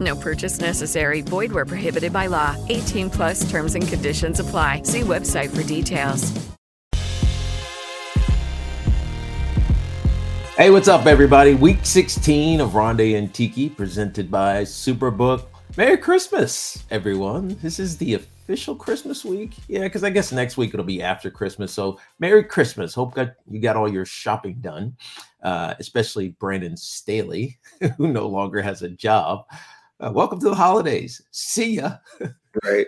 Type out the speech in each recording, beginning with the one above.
No purchase necessary. Void where prohibited by law. 18 plus terms and conditions apply. See website for details. Hey, what's up, everybody? Week 16 of Ronde and Tiki presented by Superbook. Merry Christmas, everyone. This is the official Christmas week. Yeah, because I guess next week it'll be after Christmas. So, Merry Christmas. Hope that you got all your shopping done, uh, especially Brandon Staley, who no longer has a job. Uh, welcome to the holidays. See ya. right.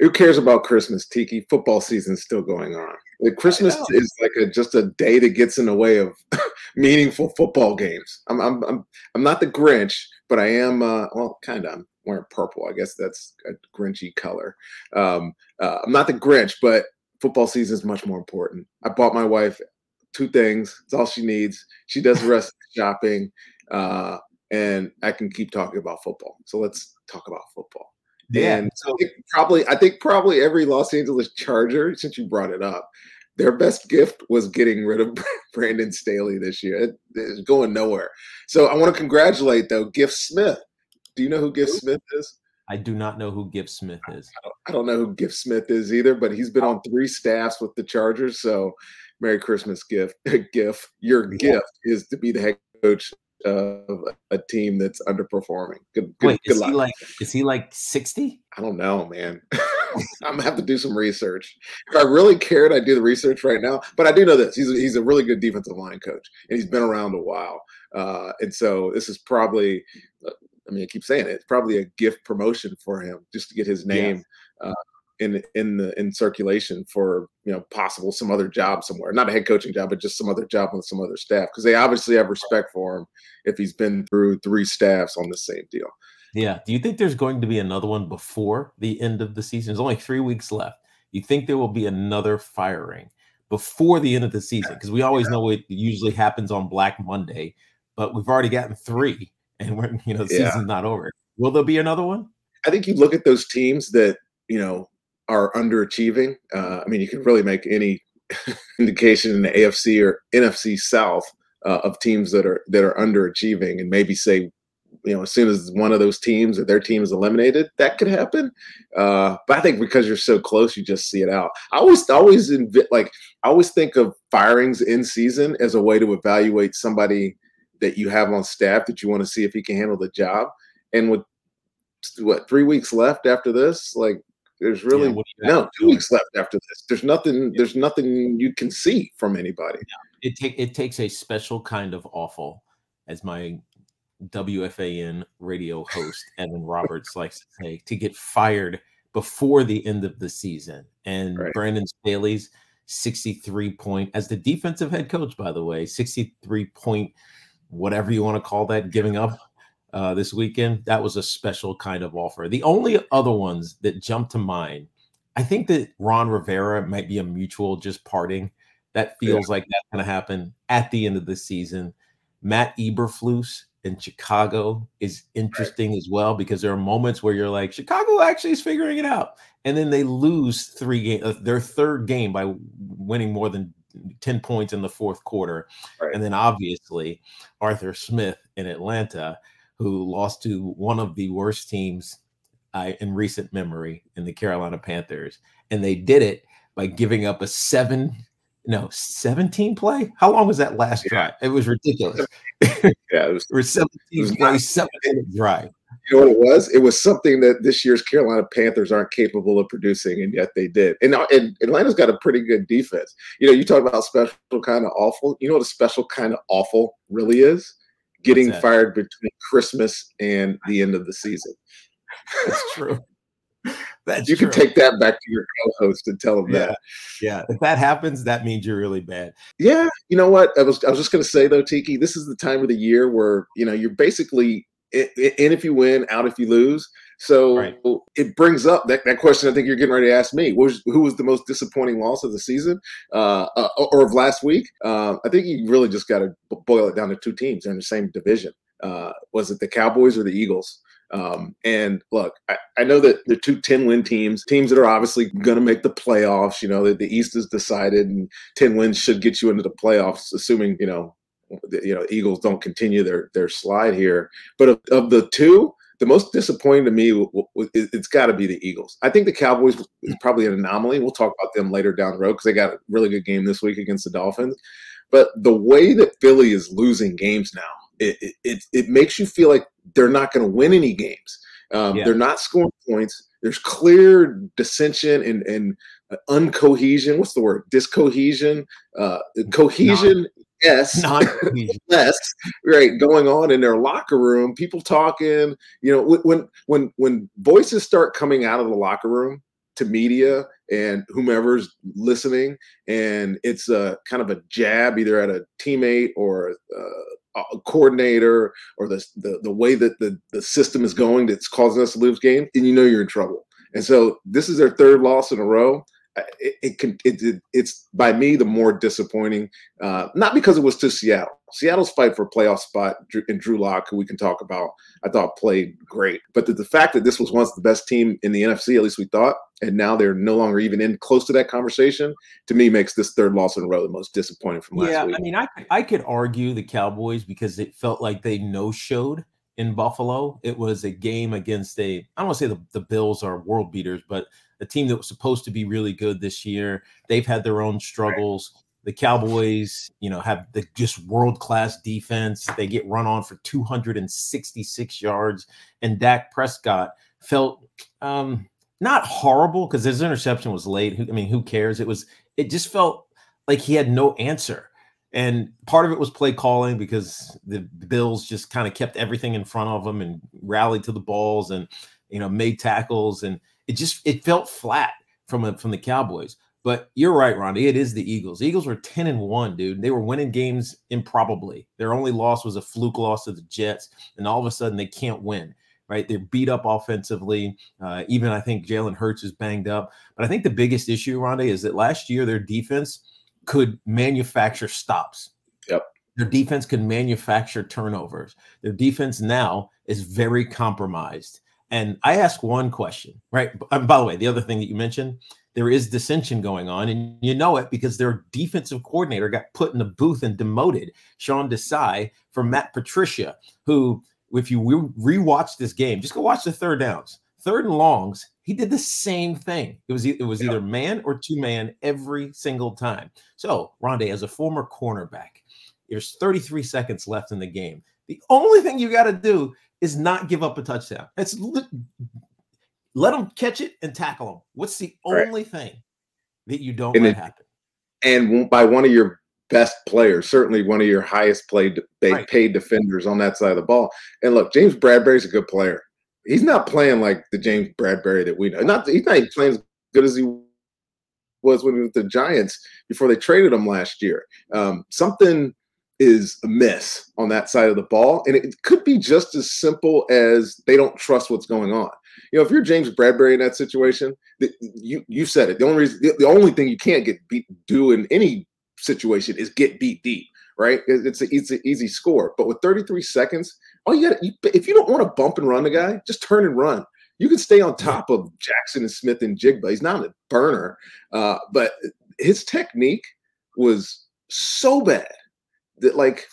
Who cares about Christmas, Tiki? Football season's still going on. Like Christmas is like a just a day that gets in the way of meaningful football games. I'm I'm I'm I'm not the Grinch, but I am uh, well, kind of. I'm wearing purple. I guess that's a Grinchy color. Um, uh, I'm not the Grinch, but football season is much more important. I bought my wife two things. It's all she needs. She does the rest of the shopping, uh, and I can keep talking about football. So let's talk about football. Yeah. And so I think probably I think probably every Los Angeles Charger, since you brought it up, their best gift was getting rid of Brandon Staley this year. It, it's going nowhere. So I want to congratulate though Giff Smith. Do you know who Giff Smith is? I do not know who Giff Smith is. I don't, I don't, know who Giff Smith is either, but he's been on three staffs with the Chargers. So Merry Christmas gift. gift. Your yeah. gift is to be the head coach of a team that's underperforming. Good, good, Wait, good is luck. he like is he like 60? I don't know, man. I'm gonna have to do some research. If I really cared, I'd do the research right now. But I do know this: he's a, he's a really good defensive line coach, and he's been around a while. Uh, and so this is probably, uh, I mean, I keep saying it, it's probably a gift promotion for him just to get his name uh, in in the in circulation for you know possible some other job somewhere, not a head coaching job, but just some other job with some other staff because they obviously have respect for him if he's been through three staffs on the same deal. Yeah. Do you think there's going to be another one before the end of the season? There's only three weeks left. You think there will be another firing before the end of the season? Because we always know it usually happens on Black Monday, but we've already gotten three, and we're you know the yeah. season's not over. Will there be another one? I think you look at those teams that you know are underachieving. Uh, I mean, you can really make any indication in the AFC or NFC South uh, of teams that are that are underachieving, and maybe say, you know, as soon as one of those teams or their team is eliminated, that could happen. Uh, but I think because you're so close, you just see it out. I always, always invi- like, I always think of firings in season as a way to evaluate somebody that you have on staff that you want to see if he can handle the job. And with what three weeks left after this, like there's really yeah, no two weeks left after this. There's nothing. There's nothing you can see from anybody. It take it takes a special kind of awful, as my WFAN radio host Evan Roberts likes to say, to get fired before the end of the season. And right. Brandon Staley's 63 point as the defensive head coach, by the way, 63 point, whatever you want to call that, giving up uh, this weekend, that was a special kind of offer. The only other ones that jump to mind, I think that Ron Rivera might be a mutual just parting. That feels yeah. like that's going to happen at the end of the season. Matt Eberflus in Chicago is interesting as well because there are moments where you're like, Chicago actually is figuring it out, and then they lose three games, uh, their third game by winning more than 10 points in the fourth quarter. Right. And then obviously Arthur Smith in Atlanta who lost to one of the worst teams uh, in recent memory in the Carolina Panthers. And they did it by giving up a seven, no, 17 play. How long was that last yeah. drive? It was ridiculous. yeah, it was, it was 17 it was play, seven minute drive. You know what it was? It was something that this year's Carolina Panthers aren't capable of producing, and yet they did. And, and Atlanta's got a pretty good defense. You know, you talk about special kind of awful. You know what a special kind of awful really is? Getting fired between Christmas and the end of the season. That's true. That's you true. can take that back to your co-host and tell them yeah. that. Yeah, if that happens, that means you're really bad. Yeah, you know what? I was I was just going to say though, Tiki, this is the time of the year where you know you're basically in if you win, out if you lose. So right. it brings up that, that question I think you're getting ready to ask me. Was, who was the most disappointing loss of the season uh, uh, or of last week? Uh, I think you really just got to boil it down to two teams in the same division. Uh, was it the Cowboys or the Eagles? Um, and look, I, I, know that the two 10 win teams, teams that are obviously going to make the playoffs, you know, the, the East is decided and 10 wins should get you into the playoffs, assuming, you know, the, you know, Eagles don't continue their, their slide here. But of, of the two, the most disappointing to me, it's got to be the Eagles. I think the Cowboys is probably an anomaly. We'll talk about them later down the road because they got a really good game this week against the Dolphins. But the way that Philly is losing games now, it, it, it makes you feel like they're not going to win any games. Um, yeah. They're not scoring points. There's clear dissension and, and uh, uncohesion. What's the word? Discohesion, uh, cohesion. Yes, not less. Right, going on in their locker room. People talking. You know, when when when voices start coming out of the locker room to media and whomever's listening, and it's a kind of a jab either at a teammate or uh, a coordinator or the, the, the way that the, the system is going that's causing us to lose games, and you know you're in trouble. And so this is their third loss in a row. It, it can it, it, it's by me the more disappointing, uh, not because it was to Seattle. Seattle's fight for a playoff spot and Drew Lock, who we can talk about, I thought played great. But the, the fact that this was once the best team in the NFC, at least we thought, and now they're no longer even in close to that conversation, to me makes this third loss in a row the most disappointing from last yeah, week. I mean, I I could argue the Cowboys because it felt like they no showed in Buffalo. It was a game against a I don't want to say the, the Bills are world beaters, but a team that was supposed to be really good this year. They've had their own struggles. The Cowboys, you know, have the just world class defense. They get run on for 266 yards, and Dak Prescott felt um, not horrible because his interception was late. I mean, who cares? It was. It just felt like he had no answer. And part of it was play calling because the Bills just kind of kept everything in front of them and rallied to the balls and you know made tackles and it just it felt flat from a, from the Cowboys. But you're right, Ronnie. It is the Eagles. The Eagles were 10 and 1, dude. They were winning games improbably. Their only loss was a fluke loss to the Jets, and all of a sudden they can't win. Right? They're beat up offensively. Uh, even I think Jalen Hurts is banged up. But I think the biggest issue, Ronnie, is that last year their defense could manufacture stops. Yep. Their defense could manufacture turnovers. Their defense now is very compromised. And I ask one question, right? And by the way, the other thing that you mentioned, there is dissension going on, and you know it because their defensive coordinator got put in the booth and demoted, Sean Desai, from Matt Patricia, who, if you rewatch this game, just go watch the third downs, third and longs. He did the same thing. It was it was either man or two man every single time. So, Rondé, as a former cornerback, there's 33 seconds left in the game. The only thing you got to do is not give up a touchdown. It's let them catch it and tackle them. What's the only right. thing that you don't and let it, happen? And by one of your best players, certainly one of your highest paid right. paid defenders on that side of the ball. And look, James Bradberry's a good player. He's not playing like the James Bradberry that we know. Not he's not even playing as good as he was when he was with the Giants before they traded him last year. Um, something is a amiss on that side of the ball. And it could be just as simple as they don't trust what's going on. You know, if you're James Bradberry in that situation, you you said it. The only reason, the only thing you can't get beat do in any situation is get beat deep, right? It's it's an easy score. But with 33 seconds, all you got if you don't want to bump and run the guy, just turn and run. You can stay on top of Jaxon and Smith-Njigba. He's not a burner, uh, but his technique was so bad that like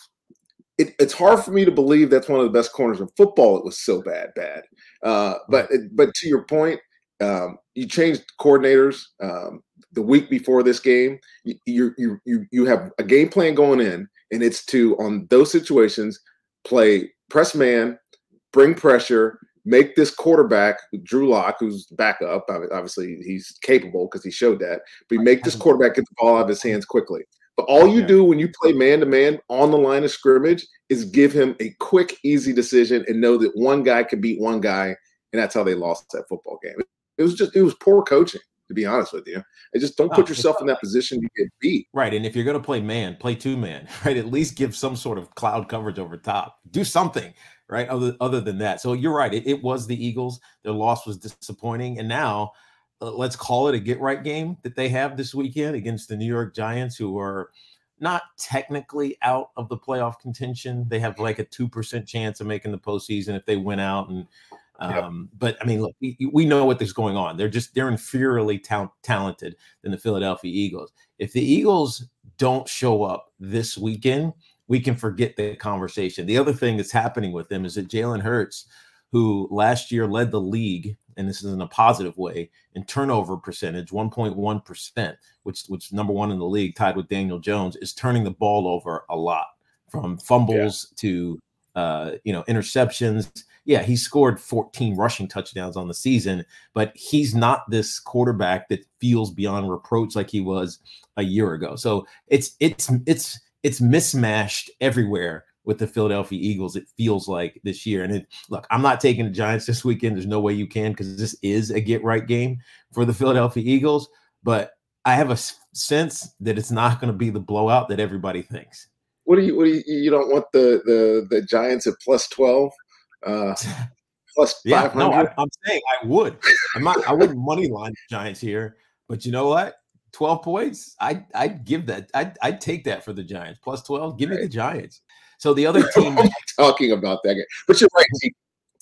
it, it's hard for me to believe that's one of the best corners in football. It was so bad, bad. Uh, but but to your point, um, you changed coordinators um, the week before this game. You, you you you have a game plan going in, and it's to on those situations play press man, bring pressure, make this quarterback Drew Lock, who's backup. Obviously, he's capable because he showed that. But make this quarterback get the ball out of his hands quickly. But all you do when you play man to man on the line of scrimmage is give him a quick, easy decision and know that one guy can beat one guy, and that's how they lost that football game. It was just it was poor coaching to be honest with you. And just don't put yourself in that position to get beat. Right. And if you're going to play man, play two man, right? At least give some sort of cloud coverage over top. Do something, right? Other, other than that. So you're right. It, it was the Eagles. Their loss was disappointing. And now uh, let's call it a get right game that they have this weekend against the New York Giants, who are not technically out of the playoff contention. They have like a 2% chance of making the postseason if they win out. And um, yep. But I mean, look, we, we, know what is going on. They're just they're inferiorly ta- talented than the Philadelphia Eagles. If the Eagles don't show up this weekend, we can forget the conversation. The other thing that's happening with them is that Jalen Hurts, who last year led the league, and this is in a positive way, in turnover percentage, 1.1%, which which number one in the league, tied with Daniel Jones, is turning the ball over a lot from fumbles yeah. to uh, you know interceptions yeah, he scored 14 rushing touchdowns on the season, but he's not this quarterback that feels beyond reproach like he was a year ago. So it's it's it's it's mismatched everywhere with the Philadelphia Eagles. It feels like this year. And it, look, I'm not taking the Giants this weekend. There's no way you can because this is a get right game for the Philadelphia Eagles. But I have a sense that it's not going to be the blowout that everybody thinks. What do you? What do you? You don't want the the the Giants at plus twelve? Uh, plus yeah, no, I, am saying I would. I'm not. I wouldn't money line the Giants here, but you know what? 12 points. I I'd give that. I'd I'd take that for the Giants. Plus 12. Give right. me the Giants. So the other team talking about that game, but you're right.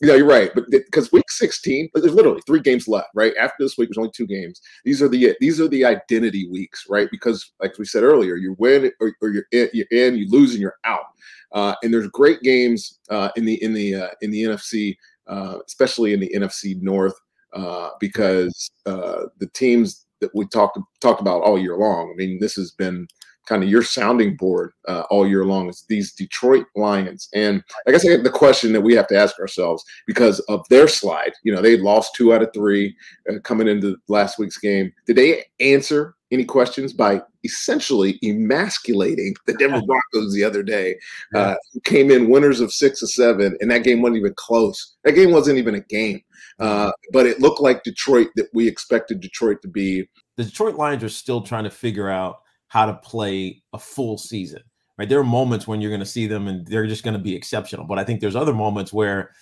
Yeah, you're right. But because week 16, there's literally three games left, right? After this week, there's only two games. These are the these are the identity weeks, right? Because like we said earlier, you win or, or you're in, you're in, you lose, and you're out. Uh, and there's great games uh, in the in the uh, in the NFC, uh, especially in the NFC North, uh, because uh, the teams that we talked talked about all year long. I mean, this has been kind of your sounding board uh, all year long is these Detroit Lions. And I guess I get the question that we have to ask ourselves because of their slide. You know, they lost two out of three uh, coming into last week's game. Did they answer any questions by essentially emasculating the Denver Broncos the other day, uh, who came in winners of six or seven, and that game wasn't even close. That game wasn't even a game. Uh, but it looked like Detroit that we expected Detroit to be. The Detroit Lions are still trying to figure out how to play a full season. Right, there are moments when you're going to see them and they're just going to be exceptional. But I think there's other moments where,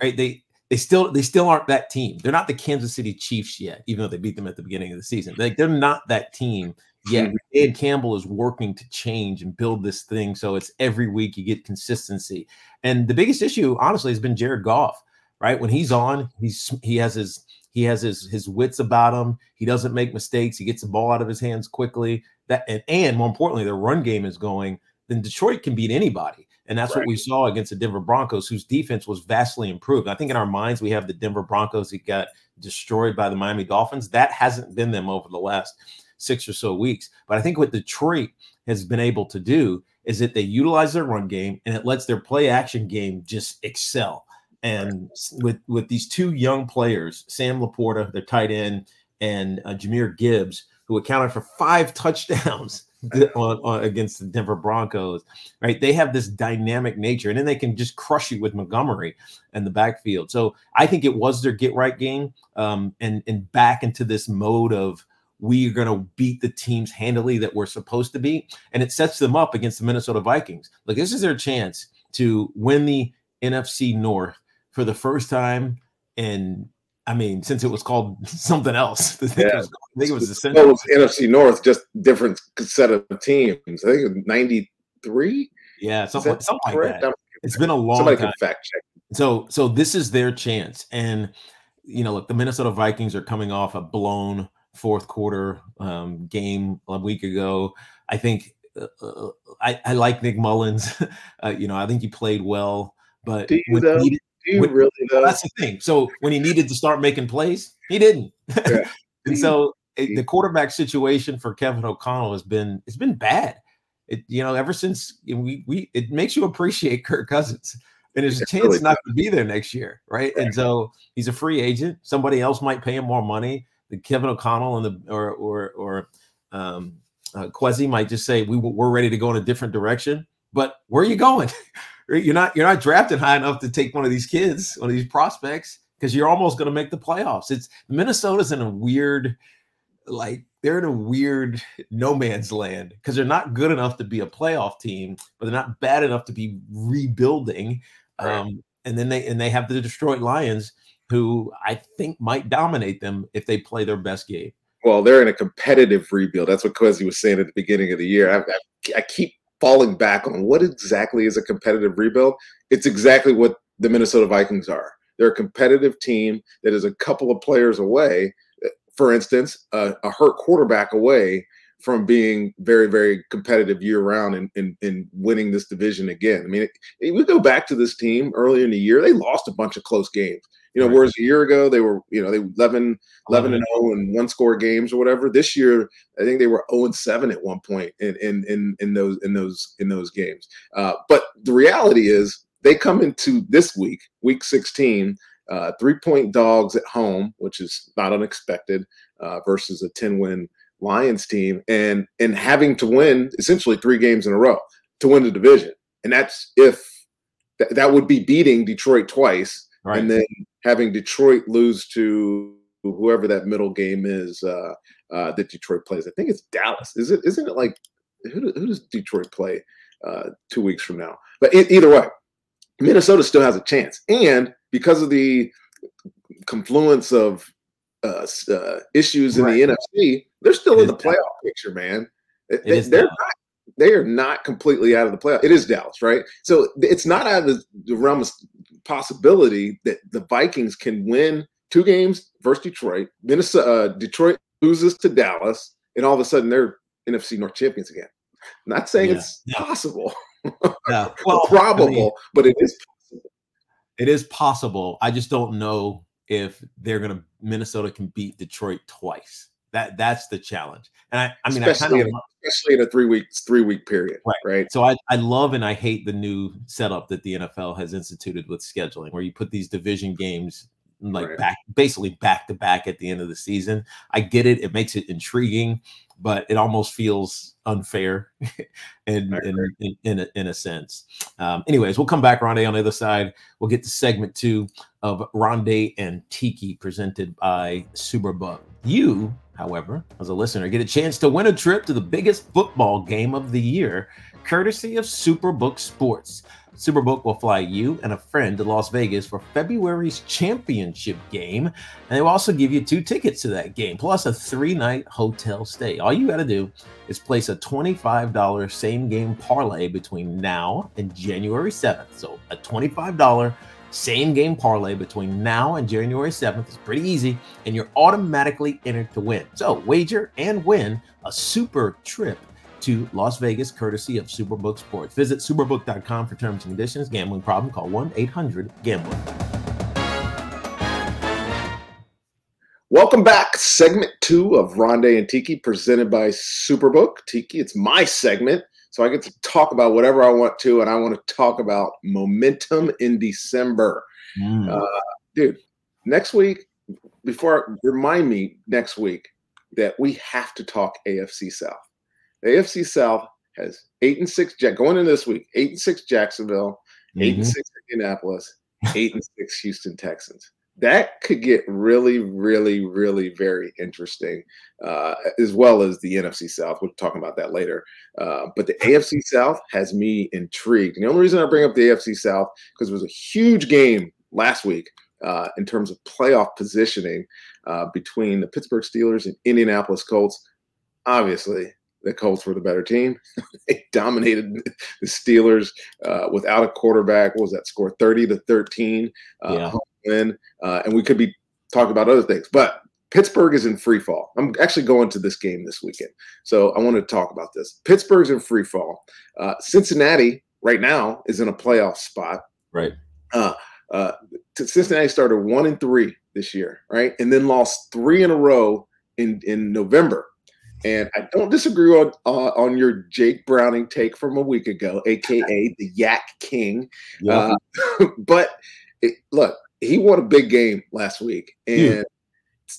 right, they they still they still aren't that team. They're not the Kansas City Chiefs yet, even though they beat them at the beginning of the season. Like they're not that team yet. Mm-hmm. Dan Campbell is working to change and build this thing so it's every week you get consistency. And the biggest issue, honestly, has been Jared Goff. Right when he's on, he's he has his he has his his wits about him. He doesn't make mistakes. He gets the ball out of his hands quickly that and, and more importantly, their run game is going, then Detroit can beat anybody. And that's right. what we saw against the Denver Broncos, whose defense was vastly improved. I think in our minds, we have the Denver Broncos that got destroyed by the Miami Dolphins. That hasn't been them over the last six or so weeks. But I think what Detroit has been able to do is that they utilize their run game and it lets their play action game just excel. And with with these two young players, Sam LaPorta, their tight end, and uh, Jahmyr Gibbs, who accounted for five touchdowns on, on, against the Denver Broncos. Right, they have this dynamic nature, and then they can just crush you with Montgomery and the backfield. So I think it was their get right game, um, and and back into this mode of we are going to beat the teams handily that we're supposed to beat, and it sets them up against the Minnesota Vikings. Like this is their chance to win the NFC North for the first time in I mean, since it was called something else, I think, yeah. it, was, I think it was the well, it was NFC North, just different set of teams. I think it was '93. Yeah, something, something like that. It's been a long Somebody time. can fact check. So, so this is their chance, and you know, look, the Minnesota Vikings are coming off a blown fourth quarter um, game a week ago. I think uh, uh I, I, like Nick Mullens. uh, you know, I think he played well, but needed, when, really though? That's the thing. So when he needed to start making plays, he didn't. Yeah. and so it, the quarterback situation for Kevin O'Connell has been it's been bad. It you know ever since we we it makes you appreciate Kirk Cousins. and there's a chance really not to be there next year, right? And so he's a free agent. Somebody else might pay him more money. The Kevin O'Connell and the or or or um, uh, Kwesi might just say we we're ready to go in a different direction. But where are you going? You're not you're not drafted high enough to take one of these kids, one of these prospects, because you're almost going to make the playoffs. It's Minnesota's in a weird, like they're in a weird no man's land because they're not good enough to be a playoff team, but they're not bad enough to be rebuilding. Right. Um, and then they and they have the Detroit Lions, who I think might dominate them if they play their best game. Well, they're in a competitive rebuild. That's what Kwesi was saying at the beginning of the year. I, I, I keep falling back on what exactly is a competitive rebuild. It's exactly what the Minnesota Vikings are. They're a competitive team that is a couple of players away. For instance, a, a hurt quarterback away from being very, very competitive year round and, and, and winning this division again. I mean, it, we go back to this team earlier in the year, they lost a bunch of close games. You know, Right. whereas a year ago they were, you know, they 11, 11 and 0 and one score games or whatever. This year, I think they were 0 and 7 at one point in in in, in those in those in those games. Uh, but the reality is they come into this week, week 16, uh, three point dogs at home, which is not unexpected, uh, versus a 10 win Lions team, and and having to win essentially three games in a row to win the division, and that's if th- that would be beating Detroit twice, Right. and then having Detroit lose to whoever that middle game is uh, uh, that Detroit plays. I think it's Dallas. Is it? Isn't it like who, who does Detroit play uh, two weeks from now? But e- either way, Minnesota still has a chance, and because of the confluence of uh, uh, issues in the NFC, they're still It in the is Dallas. playoff picture, man. They, It is they're Dallas. not. They are not completely out of the playoff. It is Dallas, right? So it's not out of the, the realm of possibility that the Vikings can win two games versus Detroit. Minnesota, uh, Detroit loses to Dallas, and all of a sudden they're NFC North champions again. not saying Yeah, it's possible, Yeah. Well, I probable, mean, but it is possible. it is possible. I just don't know if they're gonna Minnesota can beat Detroit twice. That that's the challenge. And I, I mean, I especially, kind in, especially in a three weeks three week period, Right. right? so I, I love and I hate the new setup that the NFL has instituted with scheduling, where you put these division games like Right. back basically back to back at the end of the season. I get it; it makes it intriguing, but it almost feels unfair in I in, in, in, a, in a sense. Um, anyways, we'll come back, Rondé, on the other side. We'll get to segment two of Rondé and Tiki presented by Superbook. You, however, as a listener, get a chance to win a trip to the biggest football game of the year, courtesy of Superbook Sports. Superbook will fly you and a friend to Las Vegas for February's championship game, and they will also give you two tickets to that game, plus a three night hotel stay. All you got to do is place a $25 same game parlay between now and January 7th. So a $25 same game parlay between now and January 7th is pretty easy, and you're automatically entered to win. So wager and win a super trip to Las Vegas courtesy of Superbook Sports. Visit superbook.com for terms and conditions. Gambling problem, call 1 800 Gambler. Welcome back. Segment two of Rondé and Tiki presented by Superbook. Tiki, it's my segment. So I get to talk about whatever I want to, and I want to talk about momentum in December. Uh, dude, next week, before remind me next week that we have to talk AFC South. The AFC South has eight and six Jack going into this week, eight and six Jacksonville, eight and Mhm. six Indianapolis, eight and six Houston Texans. That could get really, really, really very interesting, uh, as well as the NFC South. We'll talk about that later. Uh, but the AFC South has me intrigued. And the only reason I bring up the AFC South because it was a huge game last week uh, in terms of playoff positioning uh, between the Pittsburgh Steelers and Indianapolis Colts. Obviously, the Colts were the better team. they dominated the Steelers uh, without a quarterback. What was that score? 30 to 13 uh, Yeah. Win. Uh, and we could be talking about other things, but Pittsburgh is in free fall. I'm actually going to this game this weekend. So I want to talk about this. Pittsburgh's in free fall. Uh, Cincinnati right now is in a playoff spot. Right. Uh, uh, Cincinnati started one and three this year, right, and then lost three in a row in in November. And I don't disagree on uh, on your Jake Browning take from a week ago, aka the Yak King. Uh, but it, look, he won a big game last week, and yeah.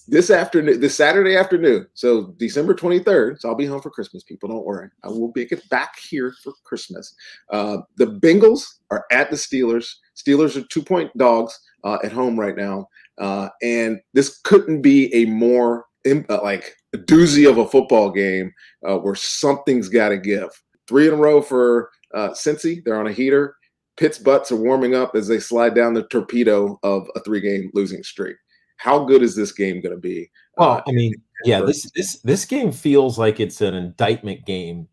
this afternoon, this Saturday afternoon, so December twenty third. So I'll be home for Christmas. People, don't worry, I will it back here for Christmas. Uh, the Bengals are at the Steelers. Steelers are two point dogs uh, at home right now, uh, and this couldn't be a more uh, like a doozy of a football game uh, where something's got to give. Three in a row for uh, Cincy. They're on a heater. Pitt's butts are warming up as they slide down the torpedo of a three-game losing streak. How good is this game going to be? Well, uh, I mean, yeah, this this this game feels like it's an indictment game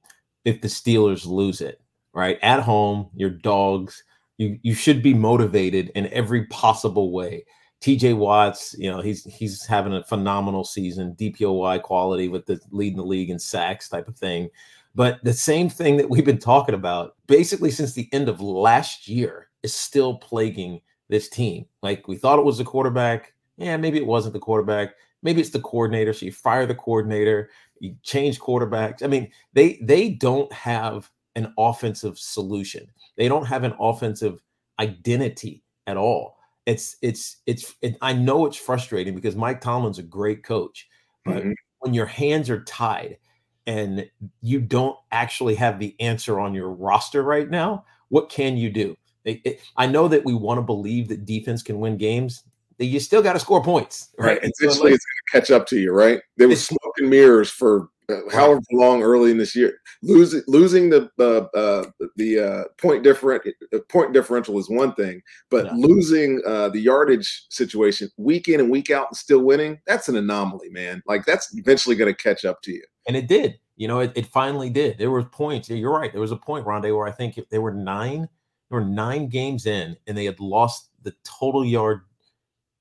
if the Steelers lose it. Right at home, your dogs. You you should be motivated in every possible way. TJ Watts, you know, he's he's having a phenomenal season, DPOY quality with the leading the league in sacks type of thing. But the same thing that we've been talking about basically since the end of last year is still plaguing this team. Like we thought it was the quarterback. Yeah, maybe it wasn't the quarterback. Maybe it's the coordinator. So you fire the coordinator, you change quarterbacks. I mean, they they don't have an offensive solution. They don't have an offensive identity at all. It's it's it's it, I know it's frustrating because Mike Tomlin's a great coach, but mm-hmm. when your hands are tied and you don't actually have the answer on your roster right now, what can you do? It, it, I know that we want to believe that defense can win games. You still got to score points, right? right. Eventually, so like, it's going to catch up to you, right? There was smoke and mirrors for uh, however long early in this year. Losing losing the uh, uh, the uh, point different uh, point differential is one thing, but yeah. losing uh, the yardage situation week in and week out and still winning that's an anomaly, man. Like that's eventually going to catch up to you. And it did. You know, it, it finally did. There were points. You're right. There was a point, Rondé, where I think they were nine. There were nine games in, and they had lost the total yard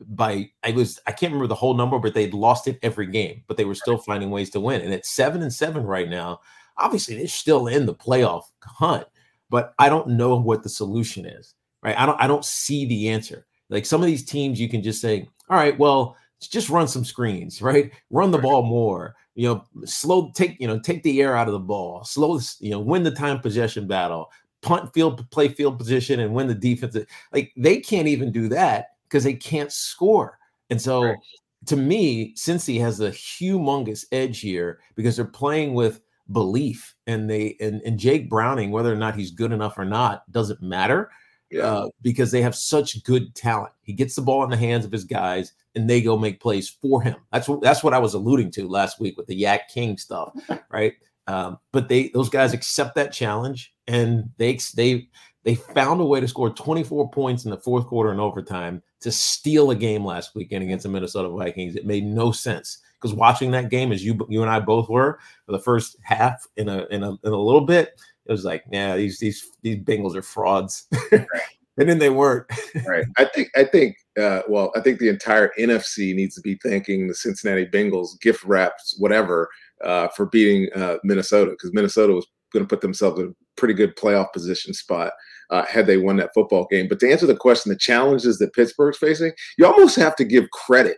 by I was I can't remember the whole number, but they'd lost it every game, but they were still finding ways to win. And at seven and seven right now, obviously they're still in the playoff hunt, but I don't know what the solution is. Right. I don't I don't see the answer. Like some of these teams, you can just say, all right, well, just run some screens, right? Run the ball more, you know, slow take, you know, take the air out of the ball, slow, you know, win the time possession battle, punt field play field position and win the defense. Like they can't even do that because they can't score. And so right. to me, Cincy has a humongous edge here because they're playing with belief and they and, and Jake Browning, whether or not he's good enough or not, doesn't matter. Yeah. Uh, because they have such good talent. He gets the ball in the hands of his guys and they go make plays for him. That's what that's what I was alluding to last week with the Yak King stuff, right? Um, but they those guys accept that challenge and they they they found a way to score 24 points in the fourth quarter and overtime to steal a game last weekend against the Minnesota Vikings. It made no sense because watching that game, as you you and I both were for the first half in a in a, in a little bit, it was like, yeah, these these these Bengals are frauds. and then they weren't. right. I think I think uh, well, I think the entire NFC needs to be thanking the Cincinnati Bengals, gift wraps, whatever, uh, for beating uh, Minnesota because Minnesota was going to put themselves in a pretty good playoff position spot uh, had they won that football game. But to answer the question, the challenges that Pittsburgh's facing, you almost have to give credit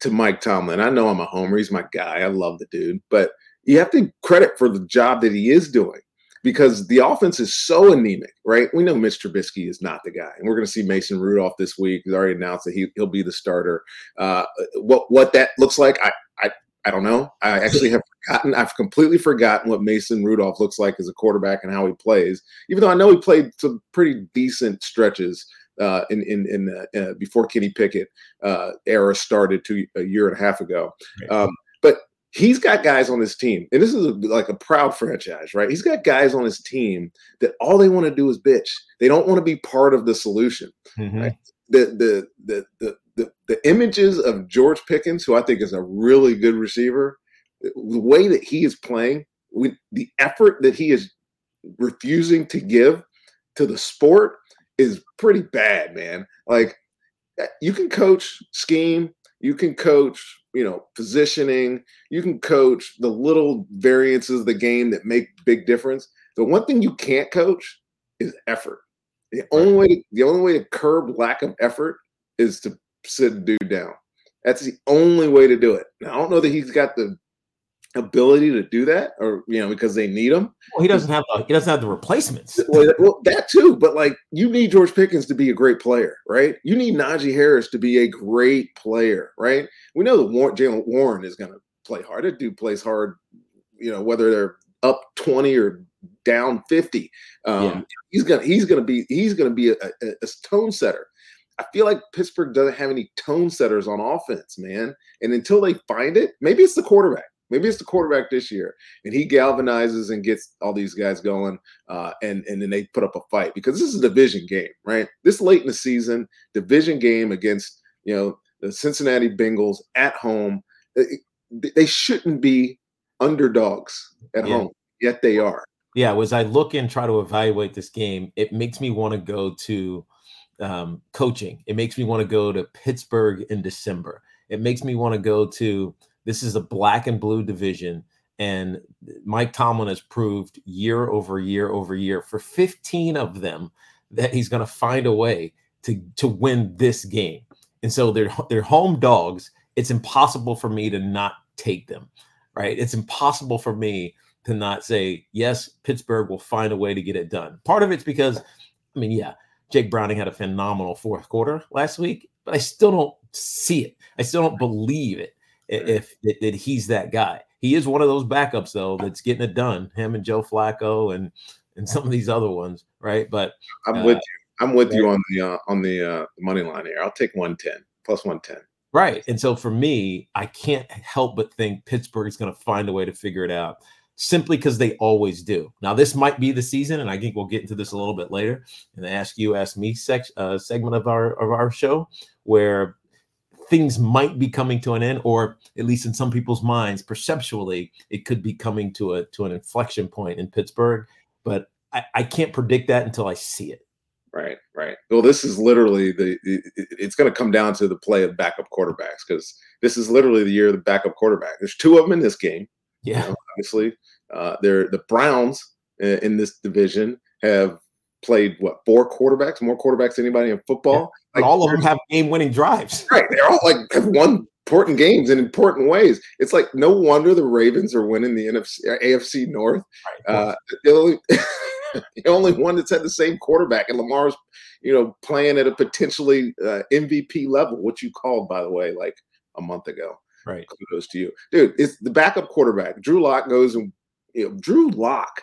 to Mike Tomlin. I know I'm a homer; he's my guy. I love the dude, but you have to credit for the job that he is doing because the offense is so anemic, right? We know Mitch Trubisky is not the guy, and we're going to see Mason Rudolph this week. He's already announced that he, he'll be the starter. Uh, what what that looks like, I, I I don't know. I actually have forgotten. I've completely forgotten what Mason Rudolph looks like as a quarterback and how he plays. Even though I know he played some pretty decent stretches uh, in in, in uh, uh, before Kenny Pickett uh, era started two a year and a half ago. Um, but he's got guys on his team, and this is a, like a proud franchise, right? He's got guys on his team that all they want to do is bitch. They don't want to be part of the solution. Mm-hmm. Right? The, the the the the the images of George Pickens, who I think is a really good receiver, the way that he is playing, with the effort that he is refusing to give to the sport is pretty bad, man. Like eh, you can coach scheme, you can coach, you know, positioning, you can coach the little variances of the game that make big difference. The one thing you can't coach is effort. The only way to, the only way to curb lack of effort is to sit dude down. That's the only way to do it. Now, I don't know that he's got the ability to do that, or you know, because they need him. Well, he doesn't have the, he doesn't have the replacements. Well, well, that too, but like you need George Pickens to be a great player, right? You need Najee Harris to be a great player, right? We know that Warren, Jaylen Warren is going to play hard. That dude plays hard, you know, whether they're up twenty or down fifty. Um, yeah. He's gonna he's gonna be he's gonna be a, a, a tone setter. I feel like Pittsburgh doesn't have any tone setters on offense, man. And until they find it, maybe it's the quarterback. Maybe it's the quarterback this year, and he galvanizes and gets all these guys going, uh, and and then they put up a fight because this is a division game, right? This late in the season, division game against you know the Cincinnati Bengals at home. They shouldn't be underdogs at yeah. home, yet they are. Yeah, as I look and try to evaluate this game, it makes me want to go to um, coaching. It makes me want to go to Pittsburgh in December. It makes me want to go to this is a black and blue division. And Mike Tomlin has proved year over year over year for 15 of them that he's going to find a way to, to win this game. And so they're, they're home dogs. It's impossible for me to not take them, right? It's impossible for me to not say, yes, Pittsburgh will find a way to get it done. Part of it's because, I mean, yeah, Jake Browning had a phenomenal fourth quarter last week, but I still don't see it. I still don't believe it if, if that he's that guy. He is one of those backups though that's getting it done. Him and Joe Flacco and and some of these other ones, right? But I'm uh, with you. I'm with you on the uh, on the uh, money line here. I'll take 110 plus 110. Right. And so for me, I can't help but think Pittsburgh is going to find a way to figure it out simply because they always do. Now, this might be the season, and I think we'll get into this a little bit later in the Ask You, Ask Me sec- uh, segment of our of our show, where things might be coming to an end, or at least in some people's minds, perceptually, it could be coming to a to an inflection point in Pittsburgh. But I, I can't predict that until I see it. Right, right. Well, this is literally the. It's going to come down to the play of backup quarterbacks because this is literally the year of the backup quarterback. There's two of them in this game. Yeah, you know, obviously, uh, they're the Browns in this division have played what four quarterbacks, more quarterbacks than anybody in football. Yeah. Like, all of them have game-winning drives. Right, they're all like have won important games in important ways. It's like no wonder the Ravens are winning the NFC, AFC North. Right, uh, the, only, the only one that's had the same quarterback, and Lamar's, you know, playing at a potentially uh, MVP level, which you called, by the way, like a month ago. Right. Kudos to you, dude. It's the backup quarterback. Drew Lock goes and you know, Drew Lock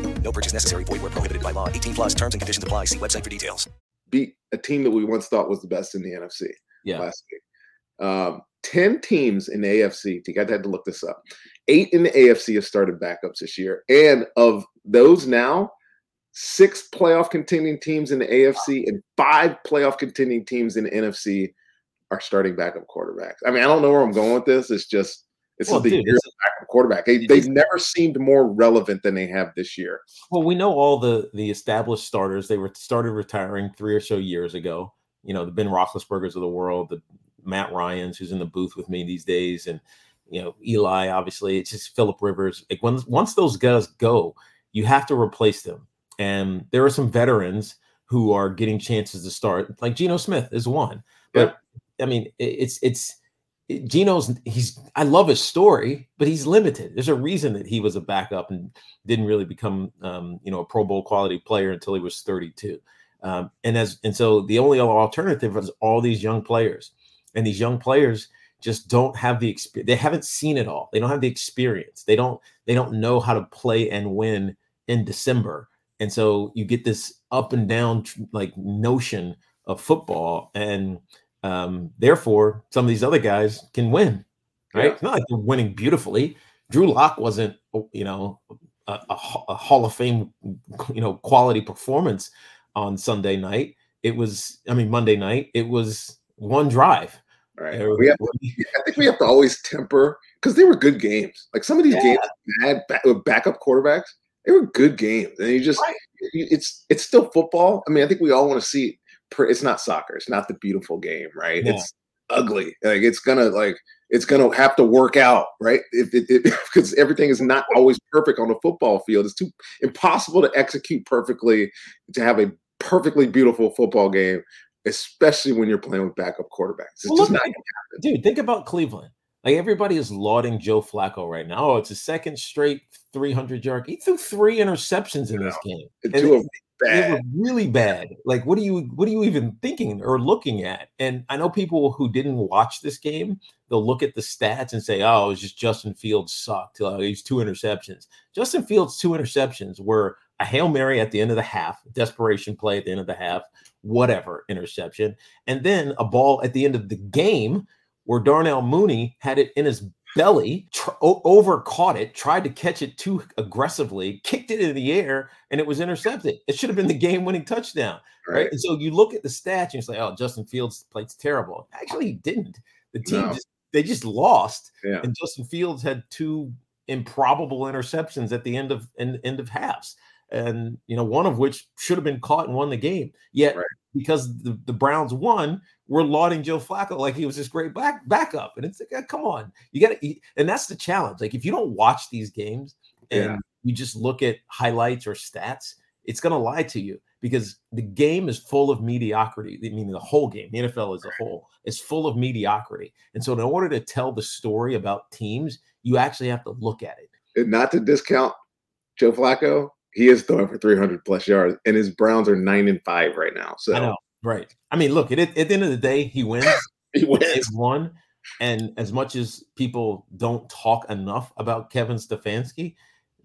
No purchase necessary. Void where prohibited by law. 18 plus terms and conditions apply. See website for details. Beat a team that we once thought was the best in the NFC yeah. last week. Um, 10 teams in the AFC. I had to to look this up. Eight in the AFC have started backups this year. And of those now, six playoff contending teams in the AFC and five playoff contending teams in the NFC are starting backup quarterbacks. I mean, I don't know where I'm going with this. It's just this well, is the dude, year of backup quarterback. They, have never seemed more relevant than they have this year. Well, we know all the the established starters. They were started retiring three or so years ago. You know, the Ben Roethlisberger's of the world, the Matt Ryan's, who's in the booth with me these days, and you know Eli. Obviously, it's just Philip Rivers. Like when once those guys go, you have to replace them. And there are some veterans who are getting chances to start. Like Geno Smith is one, but yeah. I mean, it's it's Geno's he's I love his story, but he's limited. There's a reason that he was a backup and didn't really become um, you know a Pro Bowl quality player until he was 32. Um, and as and so the only alternative is all these young players, and these young players just don't have the experience. They haven't seen it all. They don't have the experience. They don't they don't know how to play and win in December. And so you get this up and down like notion of football and um, therefore, some of these other guys can win, right? Yeah. It's not like they're winning beautifully. Drew Lock wasn't, you know, a, a, a, Hall of Fame, you know, quality performance on Sunday night. It was, I mean, Monday night. It was one drive. Right. We have to, I think we have to always temper because they were good games. Like some of these yeah. games, bad back, backup quarterbacks, they were good games, and you just Right. it's it's still football. I mean, I think we all want to see. Pr- It's not soccer. It's not the beautiful game, right? Yeah. It's ugly. Like it's gonna like it's gonna have to work out, right? If it because everything is not always perfect on the football field. It's too impossible to execute perfectly to have a perfectly beautiful football game, especially when you're playing with backup quarterbacks. It's Well, just look, not. think- dude, think about Cleveland. Like everybody is lauding Joe Flacco right now. Oh, it's a second straight 300 yard. He threw three interceptions in this game. Two of them They were really bad. Like, what are you what are you even thinking or looking at? And I know people who didn't watch this game, they'll look at the stats and say, "Oh, it was just Justin Fields sucked. Uh, he's two interceptions." Justin Fields' two interceptions were a hail mary at the end of the half, desperation play at the end of the half, whatever interception, and then a ball at the end of the game where Darnell Mooney had it in his belly, tr- over caught it, tried to catch it too aggressively, kicked it in the air, and it was intercepted. It should have been the game winning touchdown, right? Right. And so you look at the stats and you say, oh, Justin Fields played terrible. Actually, he didn't. The team No. just they just lost, Yeah. and Justin Fields had two improbable interceptions at the end of end, end of halves. And you know, one of which should have been caught and won the game. Yet Right. Because the, the Browns won, we're lauding Joe Flacco like he was this great back backup. And it's like, come on, you got to, and that's the challenge. Like if you don't watch these games and Yeah. you just look at highlights or stats, it's going to lie to you because the game is full of mediocrity. I mean, the whole game, the NFL as a whole, is full of mediocrity. And so, in order to tell the story about teams, you actually have to look at it. And not to discount Joe Flacco, he is throwing for 300 plus yards, and his Browns are nine and five right now. So I know, right? I mean, look at it. At the end of the day, he wins. he They wins. won. And as much as people don't talk enough about Kevin Stefanski,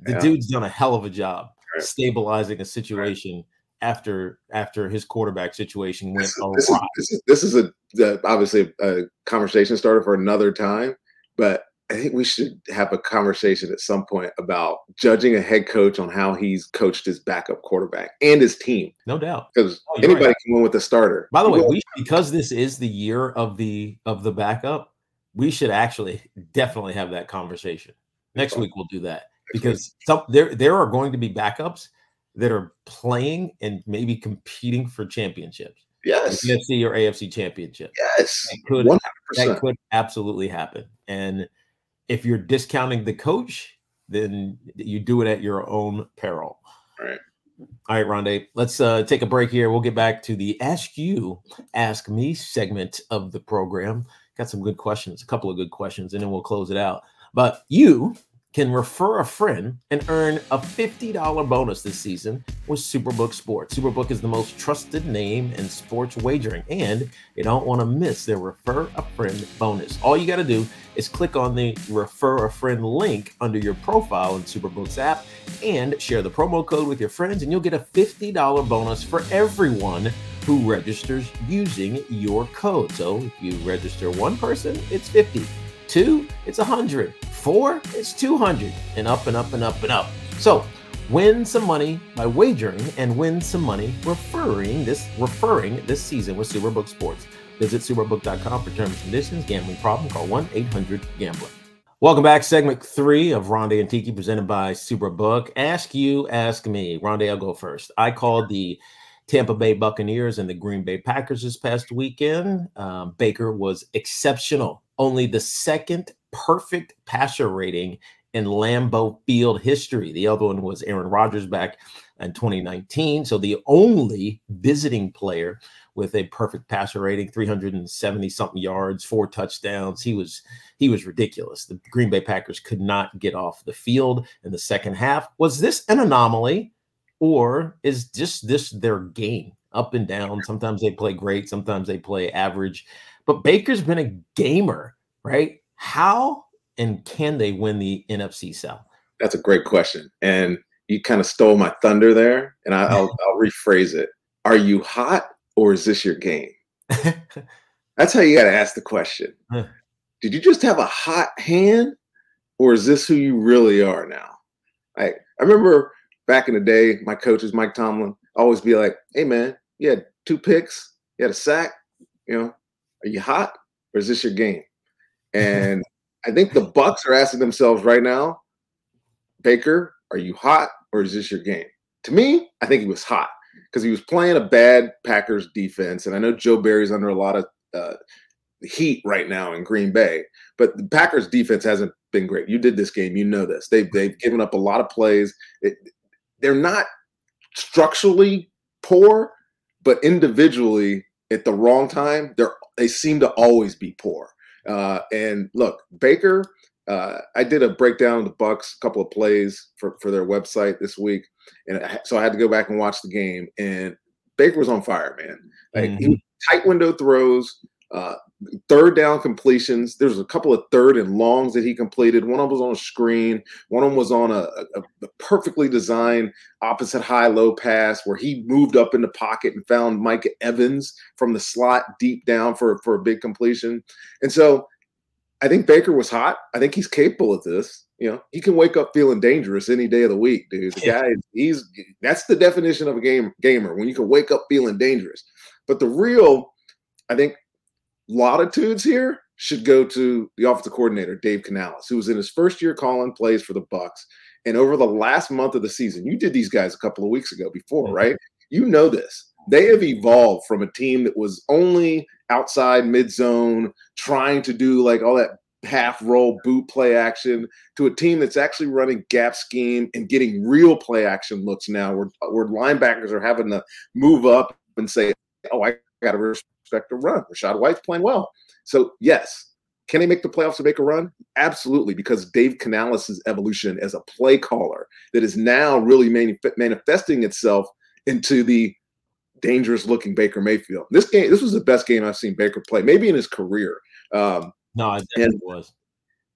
the Yeah. dude's done a hell of a job Right. stabilizing a situation after after his quarterback situation went This, awry. this is this is this is a the, obviously a conversation starter for another time, but I think we should have a conversation at some point about judging a head coach on how he's coached his backup quarterback and his team no doubt. because Oh, anybody right. can win with a starter. By the way, we because this is the year of the of the backup, we should actually definitely have that conversation. Next week we'll do that because some there there are going to be backups that are playing and maybe competing for championships, yes, NFC or AFC championship. yes, That could hundred percent. could absolutely happen. And if you're discounting the coach, then you do it at your own peril. Right. All right, Rondé, let's uh, take a break here. We'll get back to the Ask You, Ask Me segment of the program. Got some good questions, a couple of good questions, and then we'll close it out. But you can refer a friend and earn a $50 bonus this season with Superbook Sports. Superbook is the most trusted name in sports wagering, and you don't want to miss their refer a friend bonus. All you got to do is click on the refer a friend link under your profile in Superbook's app and share the promo code with your friends, and you'll get a $50 bonus for everyone who registers using your code. So if you register one person, it's 50. Two, it's 100. Four, it's 200. And up and up and up and up. So win some money by wagering and win some money referring this referring this season with Superbook Sports. Visit superbook.com for terms and conditions. Gambling problem, call 1-800-GAMBLER. Welcome back. Segment three of Rondé and Tiki presented by Superbook. Ask you, ask me. Rondé, I'll go first. I called the Tampa Bay Buccaneers and the Green Bay Packers this past weekend. Um, Baker was exceptional. Only the second perfect passer rating in Lambeau Field history. The other one was Aaron Rodgers back in 2019. So the only visiting player with a perfect passer rating, 370 something yards, four touchdowns. He was he was ridiculous. The Green Bay Packers could not get off the field in the second half. Was this an anomaly? or is just this their game up and down? Sometimes they play great, sometimes they play average. But Baker's been a gamer, right? How and can they win the NFC South? That's a great question, and you kind of stole my thunder there, and I, I'll, I'll rephrase it. Are you hot, or is this your game? That's how you got to ask the question. Did you just have a hot hand, or is this who you really are now? I I remember back in the day, my coaches, Mike Tomlin, always be like, "Hey man, you had two picks, you had a sack. You know, are you hot, or is this your game?" And I think the Bucks are asking themselves right now, Baker, are you hot, or is this your game? To me, I think he was hot because he was playing a bad Packers defense, and I know Joe Barry's under a lot of uh, heat right now in Green Bay, but the Packers defense hasn't been great. You did this game, you know this. They've they've given up a lot of plays. It, they're not structurally poor, but individually at the wrong time, they're they seem to always be poor. Uh, and look, Baker, uh, I did a breakdown of the Bucks, a couple of plays for for their website this week, and I, so I had to go back and watch the game. And Baker was on fire, man. Like mm-hmm. he, tight window throws, uh, third down completions. There's a couple of third and longs that he completed. One of them was on a screen. One of them was on a, a, a perfectly designed opposite high low pass where he moved up in the pocket and found Mike Evans from the slot deep down for, for a big completion. And so I think Baker was hot. I think he's capable of this. You know, he can wake up feeling dangerous any day of the week, dude. The guy, he's that's the definition of a game gamer when you can wake up feeling dangerous. But the real, I think, latitudes here should go to the offensive coordinator Dave Canales, who was in his first year calling plays for the Bucks. And over the last month of the season, you did these guys a couple of weeks ago before, mm-hmm. right? You know this. They have evolved from a team that was only outside mid zone, trying to do like all that half roll boot play action to a team that's actually running gap scheme and getting real play action looks now where, where linebackers are having to move up and say, Oh, I got to respect the run. Rachaad White's playing well. So, yes, can he make the playoffs to make a run? Absolutely, because Dave Canales' evolution as a play caller that is now really manif- manifesting itself into the dangerous looking Baker Mayfield. This game, this was the best game I've seen Baker play, maybe in his career. Um, no, it and, was.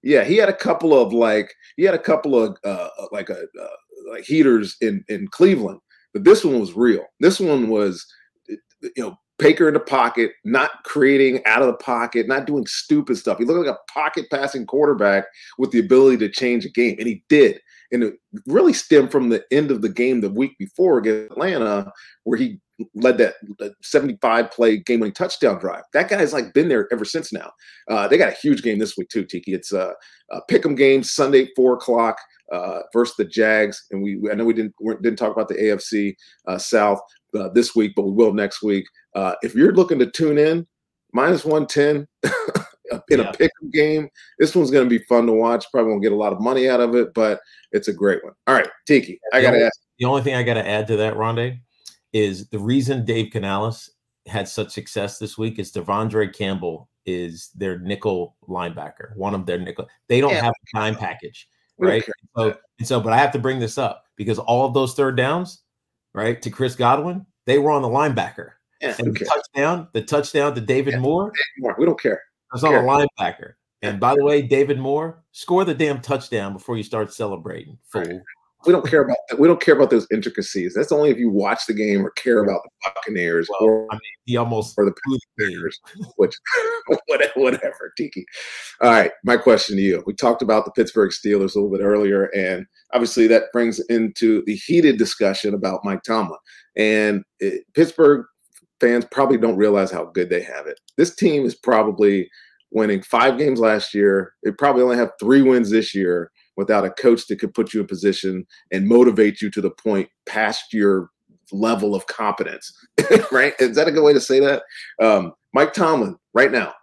Yeah, he had a couple of like he had a couple of uh, like a uh, like heaters in in Cleveland, but this one was real. This one was you know Baker in the pocket, not creating out of the pocket, not doing stupid stuff. He looked like a pocket passing quarterback with the ability to change a game, and he did. And it really stemmed from the end of the game the week before against Atlanta, where he led that 75 play game winning touchdown drive. That guy's like been there ever since now. Uh, they got a huge game this week, too, Tiki. It's a, a pick 'em game Sunday, four o'clock. Uh, versus the Jags, and we I know we didn't didn't talk about the AFC uh, South uh, this week, but we will next week. Uh, if you're looking to tune in, minus 110 in yeah. a pick game, this one's going to be fun to watch. Probably won't get a lot of money out of it, but it's a great one. All right, Tiki, I got to ask. The only thing I got to add to that, Rondé, is the reason Dave Canales had such success this week is De'Vondre Campbell is their nickel linebacker, one of their nickel. They don't yeah. have a dime package, right? So, and so, but I have to bring this up because all of those third downs, right, to Chris Godwin, they were on the linebacker. Yeah, and the touchdown, the touchdown to David yeah, Moore. Moore. We don't care. That's on a linebacker. And by the way, David Moore, score the damn touchdown before you start celebrating, fool. We don't care about that. We don't care about those intricacies. That's only if you watch the game or care about the Buccaneers well, or I mean, he almost or the Packers, which whatever, Tiki. All right, my question to you. We talked about the Pittsburgh Steelers a little bit earlier, and obviously that brings into the heated discussion about Mike Tomlin. And it, Pittsburgh fans probably don't realize how good they have it. This team is probably winning five games last year. They probably only have three wins this year without a coach that could put you in position and motivate you to the point past your level of competence. right? Is that a good way to say that? Um, Mike Tomlin, right now,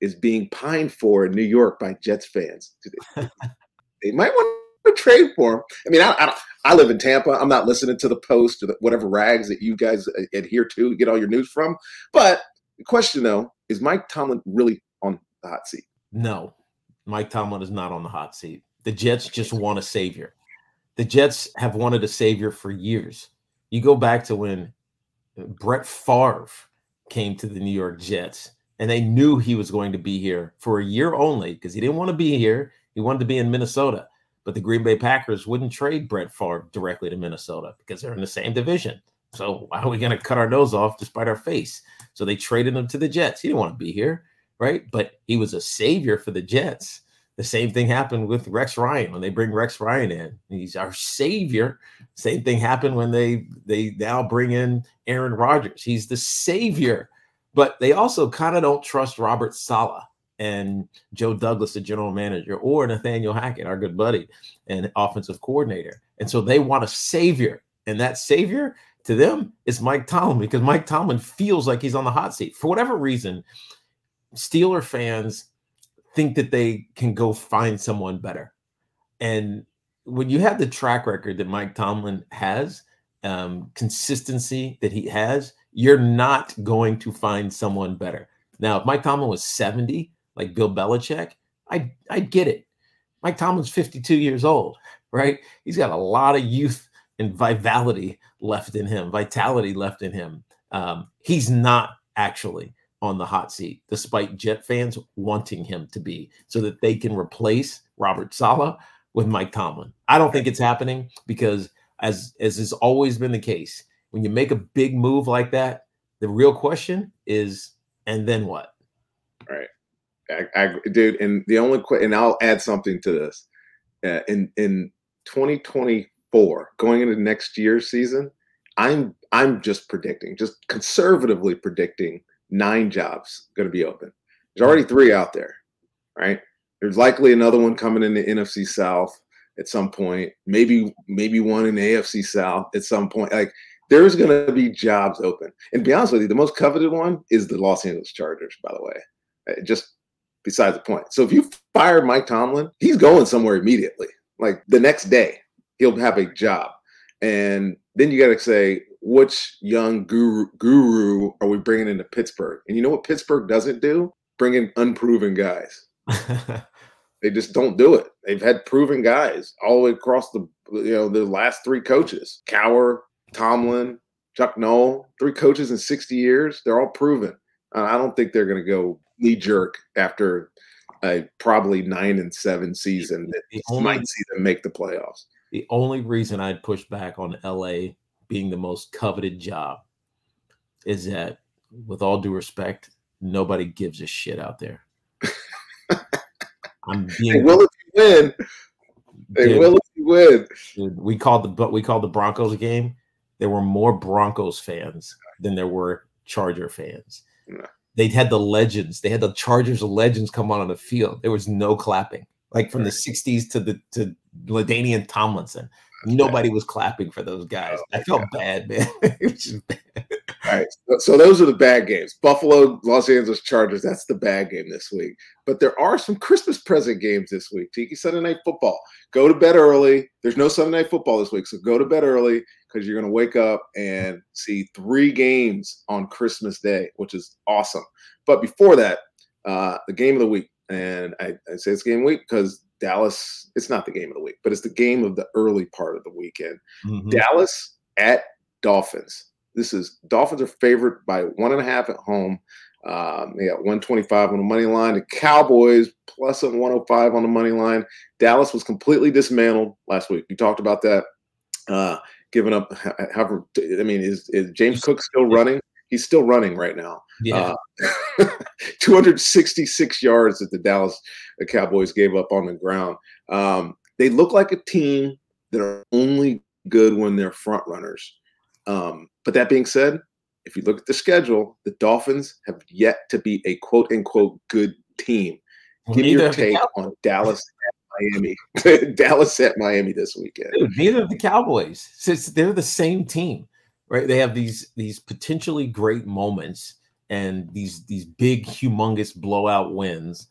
is being pined for in New York by Jets fans. they might want to trade for him. I mean, I, I, I live in Tampa. I'm not listening to the Post or the, whatever rags that you guys uh, adhere to, get all your news from. But the question though is, Mike Tomlin really on the hot seat? No, Mike Tomlin is not on the hot seat. The Jets just want a savior. The Jets have wanted a savior for years. You go back to when Brett Favre came to the New York Jets, and they knew he was going to be here for a year only because he didn't want to be here. He wanted to be in Minnesota. But the Green Bay Packers wouldn't trade Brett Favre directly to Minnesota because they're in the same division. So why are we going to cut our nose off despite our face? So they traded him to the Jets. He didn't want to be here, right? But he was a savior for the Jets. The same thing happened with Rex Ryan when they bring Rex Ryan in. He's our savior. Same thing happened when they they now bring in Aaron Rodgers. He's the savior. But they also kind of don't trust Robert Saleh and Joe Douglas, the general manager, or Nathaniel Hackett, our good buddy and offensive coordinator. And so they want a savior. And that savior to them is Mike Tomlin because Mike Tomlin feels like he's on the hot seat. For whatever reason, Steeler fans think that they can go find someone better. And when you have the track record that Mike Tomlin has, um, consistency that he has, you're not going to find someone better. Now, if Mike Tomlin was 70, like Bill Belichick, I I get it. Mike Tomlin's 52 years old, right? He's got a lot of youth and vitality left in him, vitality left in him. Um, he's not actually on the hot seat, despite Jet fans wanting him to be, so that they can replace Robert Saleh with Mike Tomlin. I don't think it's happening because, as as has always been the case, when you make a big move like that, the real question is, and then what? Right. I, I dude, and the only que- and I'll add something to this. Uh, in in 2024, going into next year's season, I'm I'm just predicting, just conservatively predicting nine jobs going to be open. There's already three out there, right? There's likely another one coming in the NFC South at some point. Maybe maybe one in the AFC South at some point. Like there's going to be jobs open. And be honest with you, the most coveted one is the Los Angeles Chargers. By the way, uh, just besides the point. So if you fire Mike Tomlin, he's going somewhere immediately. Like the next day, he'll have a job. And then you got to say, which young guru, guru are we bringing into Pittsburgh? And you know what Pittsburgh doesn't do? Bring in unproven guys. they just don't do it. They've had proven guys all the way across the you know the last three coaches: Cowher, Tomlin, Chuck Noll. Three coaches in sixty years. They're all proven. I don't think they're going to go knee jerk after a probably nine and seven season that only, might see them make the playoffs. The only reason I'd push back on LA being the most coveted job is that, with all due respect, nobody gives a shit out there. I'm being they will if you win. They dude, will if you win. Dude, we called the but we called the Broncos game. There were more Broncos fans than there were Charger fans. Yeah. They had the legends. They had the Chargers legends come on on the field. There was no clapping, like from the '60s to the to LaDainian Tomlinson. Nobody was clapping for those guys. Oh, I felt God. bad, man. bad. All right. So those are the bad games. Buffalo, Los Angeles Chargers. That's the bad game this week. But there are some Christmas present games this week. Tiki Sunday Night Football. Go to bed early. There's no Sunday Night Football this week, so go to bed early because you're going to wake up and see three games on Christmas Day, which is awesome. But before that, uh, the game of the week, and I, I say it's game week because Dallas, it's not the game of the week, but it's the game of the early part of the weekend. Mm-hmm. Dallas at Dolphins. This is Dolphins are favored by one and a half at home. Um, they got 125 on the money line. The Cowboys plus a 105 on the money line. Dallas was completely dismantled last week. You talked about that. Uh, giving up, however, I mean, is, is James Cook still running? He's still running right now. Yeah. Uh, 266 yards that the Dallas Cowboys gave up on the ground. Um, they look like a team that are only good when they're front runners. Um, but that being said, if you look at the schedule, the Dolphins have yet to be a quote unquote good team. Give me your take on Dallas Miami. Dallas at Miami this weekend. Dude, neither of the Cowboys. Since they're the same team right? They have these these potentially great moments and these these big, humongous blowout wins,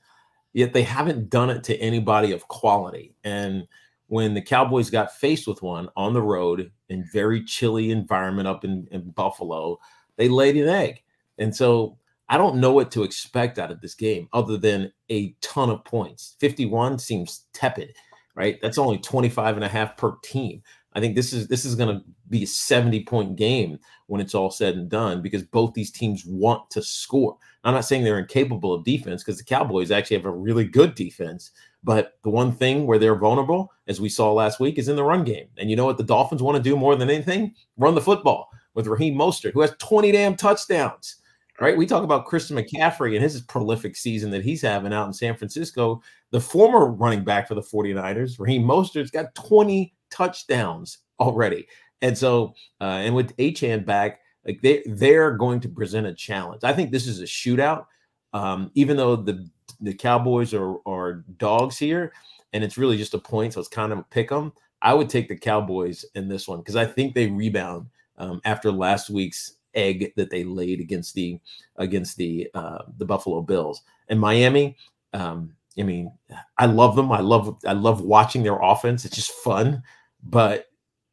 yet they haven't done it to anybody of quality. And when the Cowboys got faced with one on the road in very chilly environment up in, in Buffalo, they laid an egg. And so I don't know what to expect out of this game other than a ton of points. 51 seems tepid, right? That's only 25 and a half per team. I think this is this is going to be a 70 point game when it's all said and done because both these teams want to score. I'm not saying they're incapable of defense because the Cowboys actually have a really good defense, but the one thing where they're vulnerable, as we saw last week, is in the run game. And you know what the Dolphins want to do more than anything? Run the football with Raheem Mostert, who has 20 damn touchdowns. Right? We talk about Christian McCaffrey and his prolific season that he's having out in San Francisco. The former running back for the 49ers, Raheem Mostert's got 20 touchdowns already. And so, uh, and with Achane back, like they they're going to present a challenge. I think this is a shootout. Um, even though the the Cowboys are are dogs here, and it's really just a point, so it's kind of a pick 'em. I would take the Cowboys in this one because I think they rebound um, after last week's egg that they laid against the against the uh, the Buffalo Bills and Miami. Um, I mean, I love them. I love I love watching their offense. It's just fun, but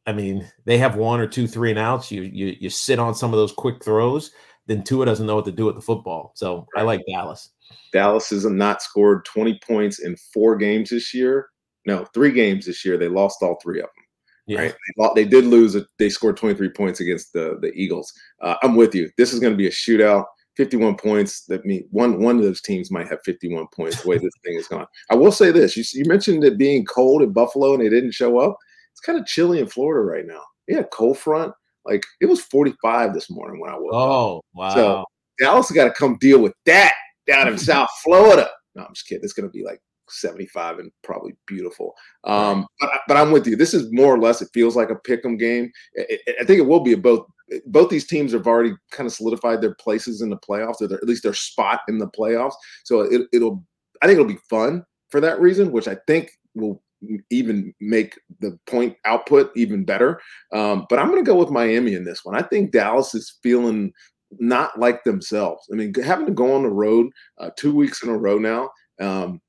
I mean, they have one or two three and outs. You you you sit on some of those quick throws. Then Tua doesn't know what to do with the football. So I like Dallas. Dallas has not scored 20 points in four games this year. No, three games this year. They lost all three of them. Yeah. Right. They, they did lose. They scored 23 points against the the Eagles. Uh, I'm with you. This is going to be a shootout. 51 points. That mean one one of those teams might have 51 points. The way this thing is going. I will say this. You, you mentioned it being cold in Buffalo and they didn't show up. It's kind of chilly in Florida right now. Yeah, cold front. Like it was 45 this morning when I woke up. Oh wow! So Dallas got to come deal with that down in South Florida. No, I'm just kidding. It's going to be like 75 and probably beautiful. Um, but, but I'm with you. This is more or less. It feels like a pick'em game. I, I- I think it will be a both. Both these teams have already kind of solidified their places in the playoffs, or their, at least their spot in the playoffs. So it, it'll. I think it'll be fun for that reason, which I think will even make the point output even better. Um, but I'm going to go with Miami in this one. I think Dallas is feeling not like themselves. I mean, having to go on the road uh, two weeks in a row now um,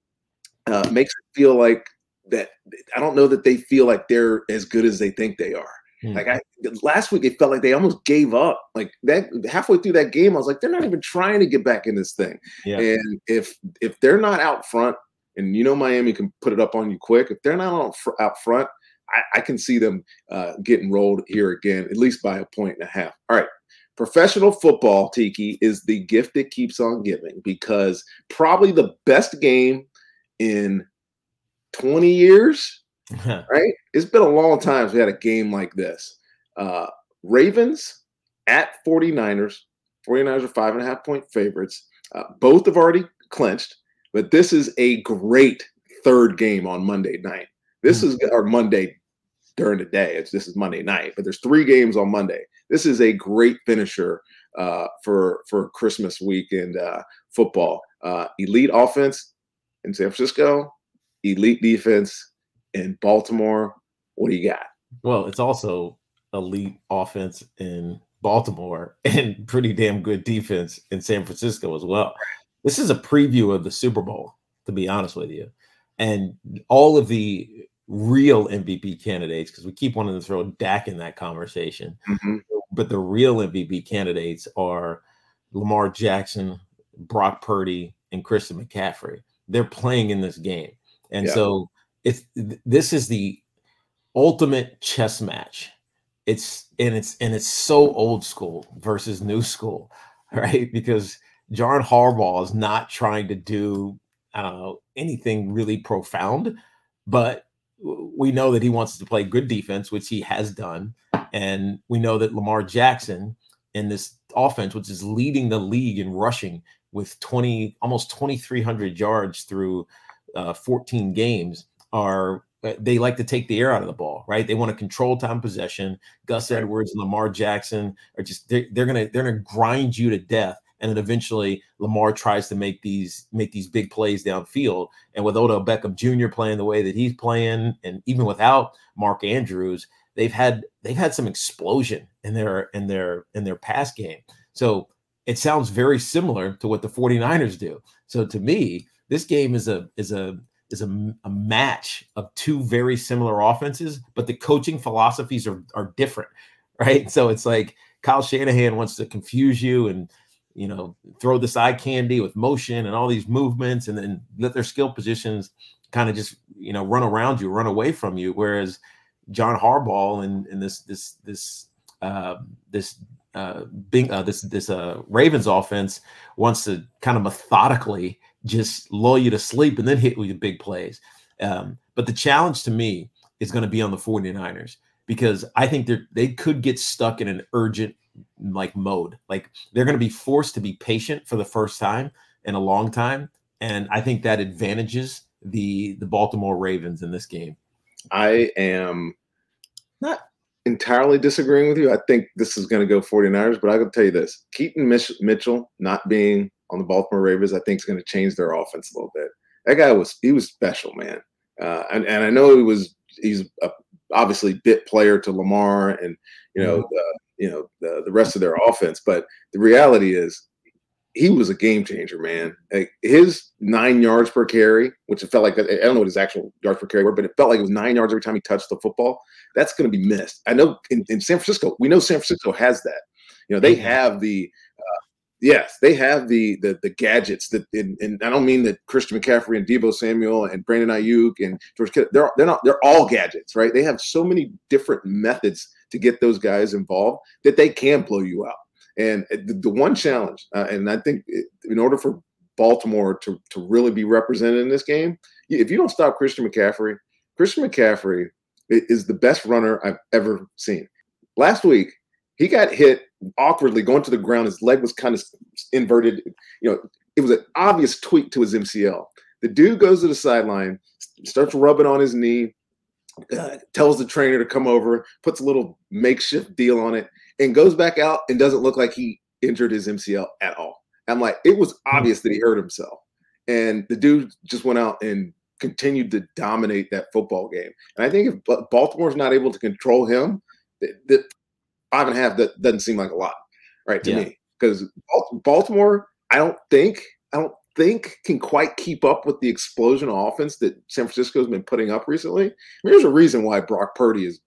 uh, makes it feel like that. I don't know that they feel like they're as good as they think they are. Hmm. Like I last week, it felt like they almost gave up. Like that halfway through that game, I was like, they're not even trying to get back in this thing. Yeah. And if if they're not out front, and you know Miami can put it up on you quick, if they're not out, fr- out front, I, I can see them uh, getting rolled here again, at least by a point and a half. All right. Professional football, Tiki, is the gift that keeps on giving because probably the best game in 20 years, right? It's been a long time since we had a game like this. Uh, Ravens at 49ers. 49ers are five and a half point favorites. Uh, both have already clinched, but this is a great third game on Monday night. This is our Monday during the day. It's this is Monday night, but there's three games on Monday. This is a great finisher uh, for for Christmas weekend uh, football. Uh, elite offense in San Francisco, elite defense in Baltimore. What do you got? Well, it's also elite offense in Baltimore and pretty damn good defense in San Francisco as well. This is a preview of the Super Bowl, to be honest with you. And all of the real MVP candidates, because we keep wanting to throw Dak in that conversation, mm-hmm. but the real MVP candidates are Lamar Jackson, Brock Purdy, and Christian McCaffrey. They're playing in this game. And Yeah. so it's this is the ultimate chess match. It's and it's and it's so old school versus new school, right? Because John Harbaugh is not trying to do I don't know anything really profound, but we know that he wants to play good defense, which he has done, and we know that Lamar Jackson in this offense, which is leading the league in rushing with 20 almost 2300 yards through uh, 14 games are uh, they like to take the air out of the ball right? They want to control time possession. Gus edwards and lamar jackson are just they're, they're gonna they're gonna grind you to death and then eventually lamar tries to make these make these big plays downfield. And with odell beckham jr playing the way that he's playing and even without mark andrews they've had they've had some explosion in their in their in their pass game. So it sounds very similar to what the 49ers do. So to me, this game is a is a is a, a match of two very similar offenses, but the coaching philosophies are are different, right? So it's like Kyle Shanahan wants to confuse you and you know throw this eye candy with motion and all these movements, and then let their skill positions kind of just you know run around you, run away from you. Whereas John Harbaugh and, and this this this uh, this uh, uh, this this uh, Ravens offense wants to kind of methodically just lull you to sleep and then hit with big plays. Um, but the challenge to me is going to be on the 49ers because I think they they could get stuck in an urgent like mode. Like they're going to be forced to be patient for the first time in a long time, and I think that advantages the the Baltimore Ravens in this game. I am not entirely disagreeing with you. I think this is going to go 49ers, but I can tell you this Keaton Mitchell not being on the Baltimore Ravens, I think is going to change their offense a little bit. That guy was he was special, man. Uh, and and I know he was he's a, obviously bit player to Lamar and you know mm-hmm. the, you know the the rest of their offense, but the reality is he was a game changer, man. Like his nine yards per carry, which it felt like I don't know what his actual yards per carry were, but it felt like it was nine yards every time he touched the football. That's going to be missed. I know in, in, San Francisco, we know San Francisco has that. You know, they mm-hmm. have the uh, yes, they have the the the gadgets that, and, and, I don't mean that Christian McCaffrey and Deebo Samuel and Brandon Aiyuk and George Kittle, they're they're not they're all gadgets, right? They have so many different methods to get those guys involved that they can blow you out. And the, the one challenge, uh, and I think in order for Baltimore to, to really be represented in this game, if you don't stop Christian McCaffrey, Christian McCaffrey is the best runner I've ever seen. Last week, he got hit awkwardly going to the ground. His leg was kind of inverted. You know, it was an obvious tweak to his MCL. The dude goes to the sideline, starts rubbing on his knee, uh, tells the trainer to come over, puts a little makeshift deal on it, and goes back out and doesn't look like he injured his MCL at all. I'm like, it was obvious that he hurt himself. And the dude just went out and continued to dominate that football game. And I think if Baltimore's not able to control him, that five and a half that doesn't seem like a lot, right to yeah. me. Because Baltimore, I don't think, I don't think can quite keep up with the explosion of offense that San Francisco's been putting up recently. I mean, there's a reason why Brock Purdy is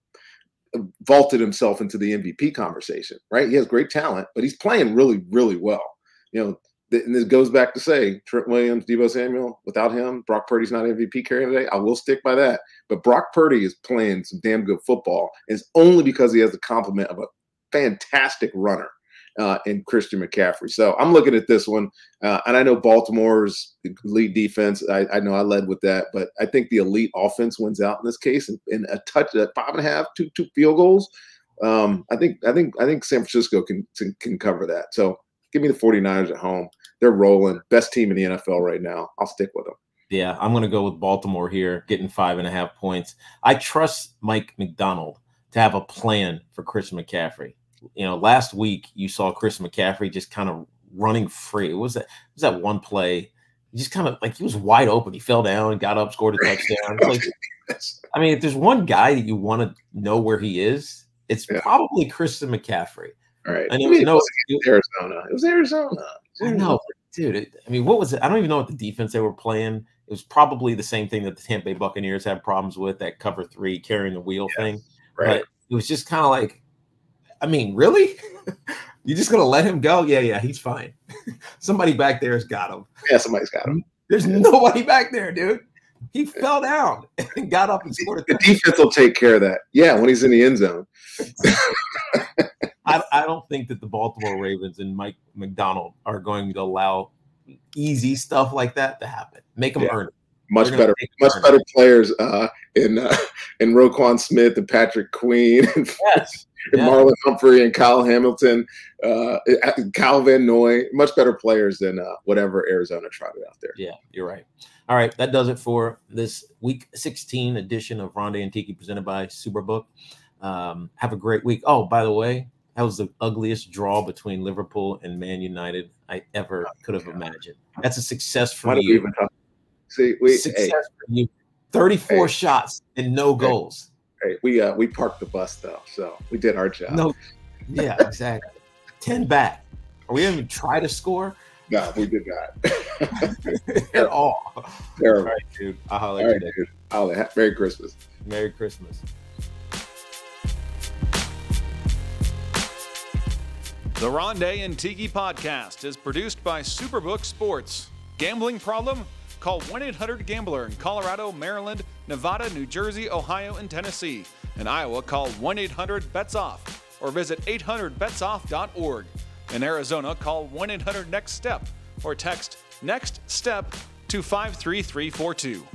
vaulted himself into the MVP conversation, right? He has great talent, but he's playing really, really well. You know, and this goes back to say Trent Williams, Deebo Samuel. Without him, Brock Purdy's not MVP candidate. I will stick by that. But Brock Purdy is playing some damn good football, and it's only because he has the complement of a fantastic runner uh, in Christian McCaffrey. So I'm looking at this one, uh, and I know Baltimore's elite defense. I, I, know I led with that, but I think the elite offense wins out in this case. And, and a touch, at five and a half, two two field goals. Um, I think I think I think San Francisco can can cover that. So give me the 49ers at home. They're rolling, best team in the NFL right now. I'll stick with them. Yeah, I'm going to go with Baltimore here, getting five and a half points. I trust Mike Macdonald to have a plan for Chris McCaffrey you know, last week you saw Chris McCaffrey just kind of running free. What was that? was that one play? He just kind of like he was wide open. He fell down, got up, scored a touchdown. Like, I mean, if there's one guy that you want to know where he is, it's yeah. probably Christian McCaffrey. All right. I, know, I mean, no, it was Arizona. It was Arizona. I know, dude. It, I mean, what was it? I don't even know what the defense they were playing. It was probably the same thing that the Tampa Bay Buccaneers had problems with that cover three carrying the wheel yeah, thing. Right. But it was just kind of like I mean, really? You're just gonna let him go? Yeah, yeah, he's fine. Somebody back there has got him. Yeah, somebody's got him. There's nobody back there, dude. He fell down and got up and scored. the defense will take care of that. Yeah, when he's in the end zone. I, I don't think that the Baltimore Ravens and Mike Macdonald are going to allow easy stuff like that to happen. Make them yeah. earn it. Much better, much better players uh, in uh, in Roquan Smith and Patrick Queen. yes, yeah. Marlon Humphrey and Kyle Hamilton, uh, Kyle Van Noy, much better players than uh, whatever Arizona trotted out there. Yeah, you're right. All right, that does it for this week 16 edition of Ronde and Tiki presented by Superbook. Um, have a great week. Oh, by the way, that was the ugliest draw between Liverpool and Man United I ever could have imagined. That's a success for you. See, we success hey, for you. 34 hey. shots and no goals. Hey, we uh we parked the bus though, so we did our job. No, yeah, exactly. Ten back. Are we even try to score? No, we did not at all. Terrible, all right, dude. I'll holler all right, dude. Holler. Merry Christmas. Merry Christmas. The Ronde and Tiki podcast is produced by Superbook Sports. Gambling problem? Call 1 800 Gambler in Colorado, Maryland, Nevada, New Jersey, Ohio, and Tennessee. In Iowa, call 1 800 BETS OFF or visit 800betsoff.org. In Arizona, call 1 800 NEXT STEP or text NEXT STEP to 53342.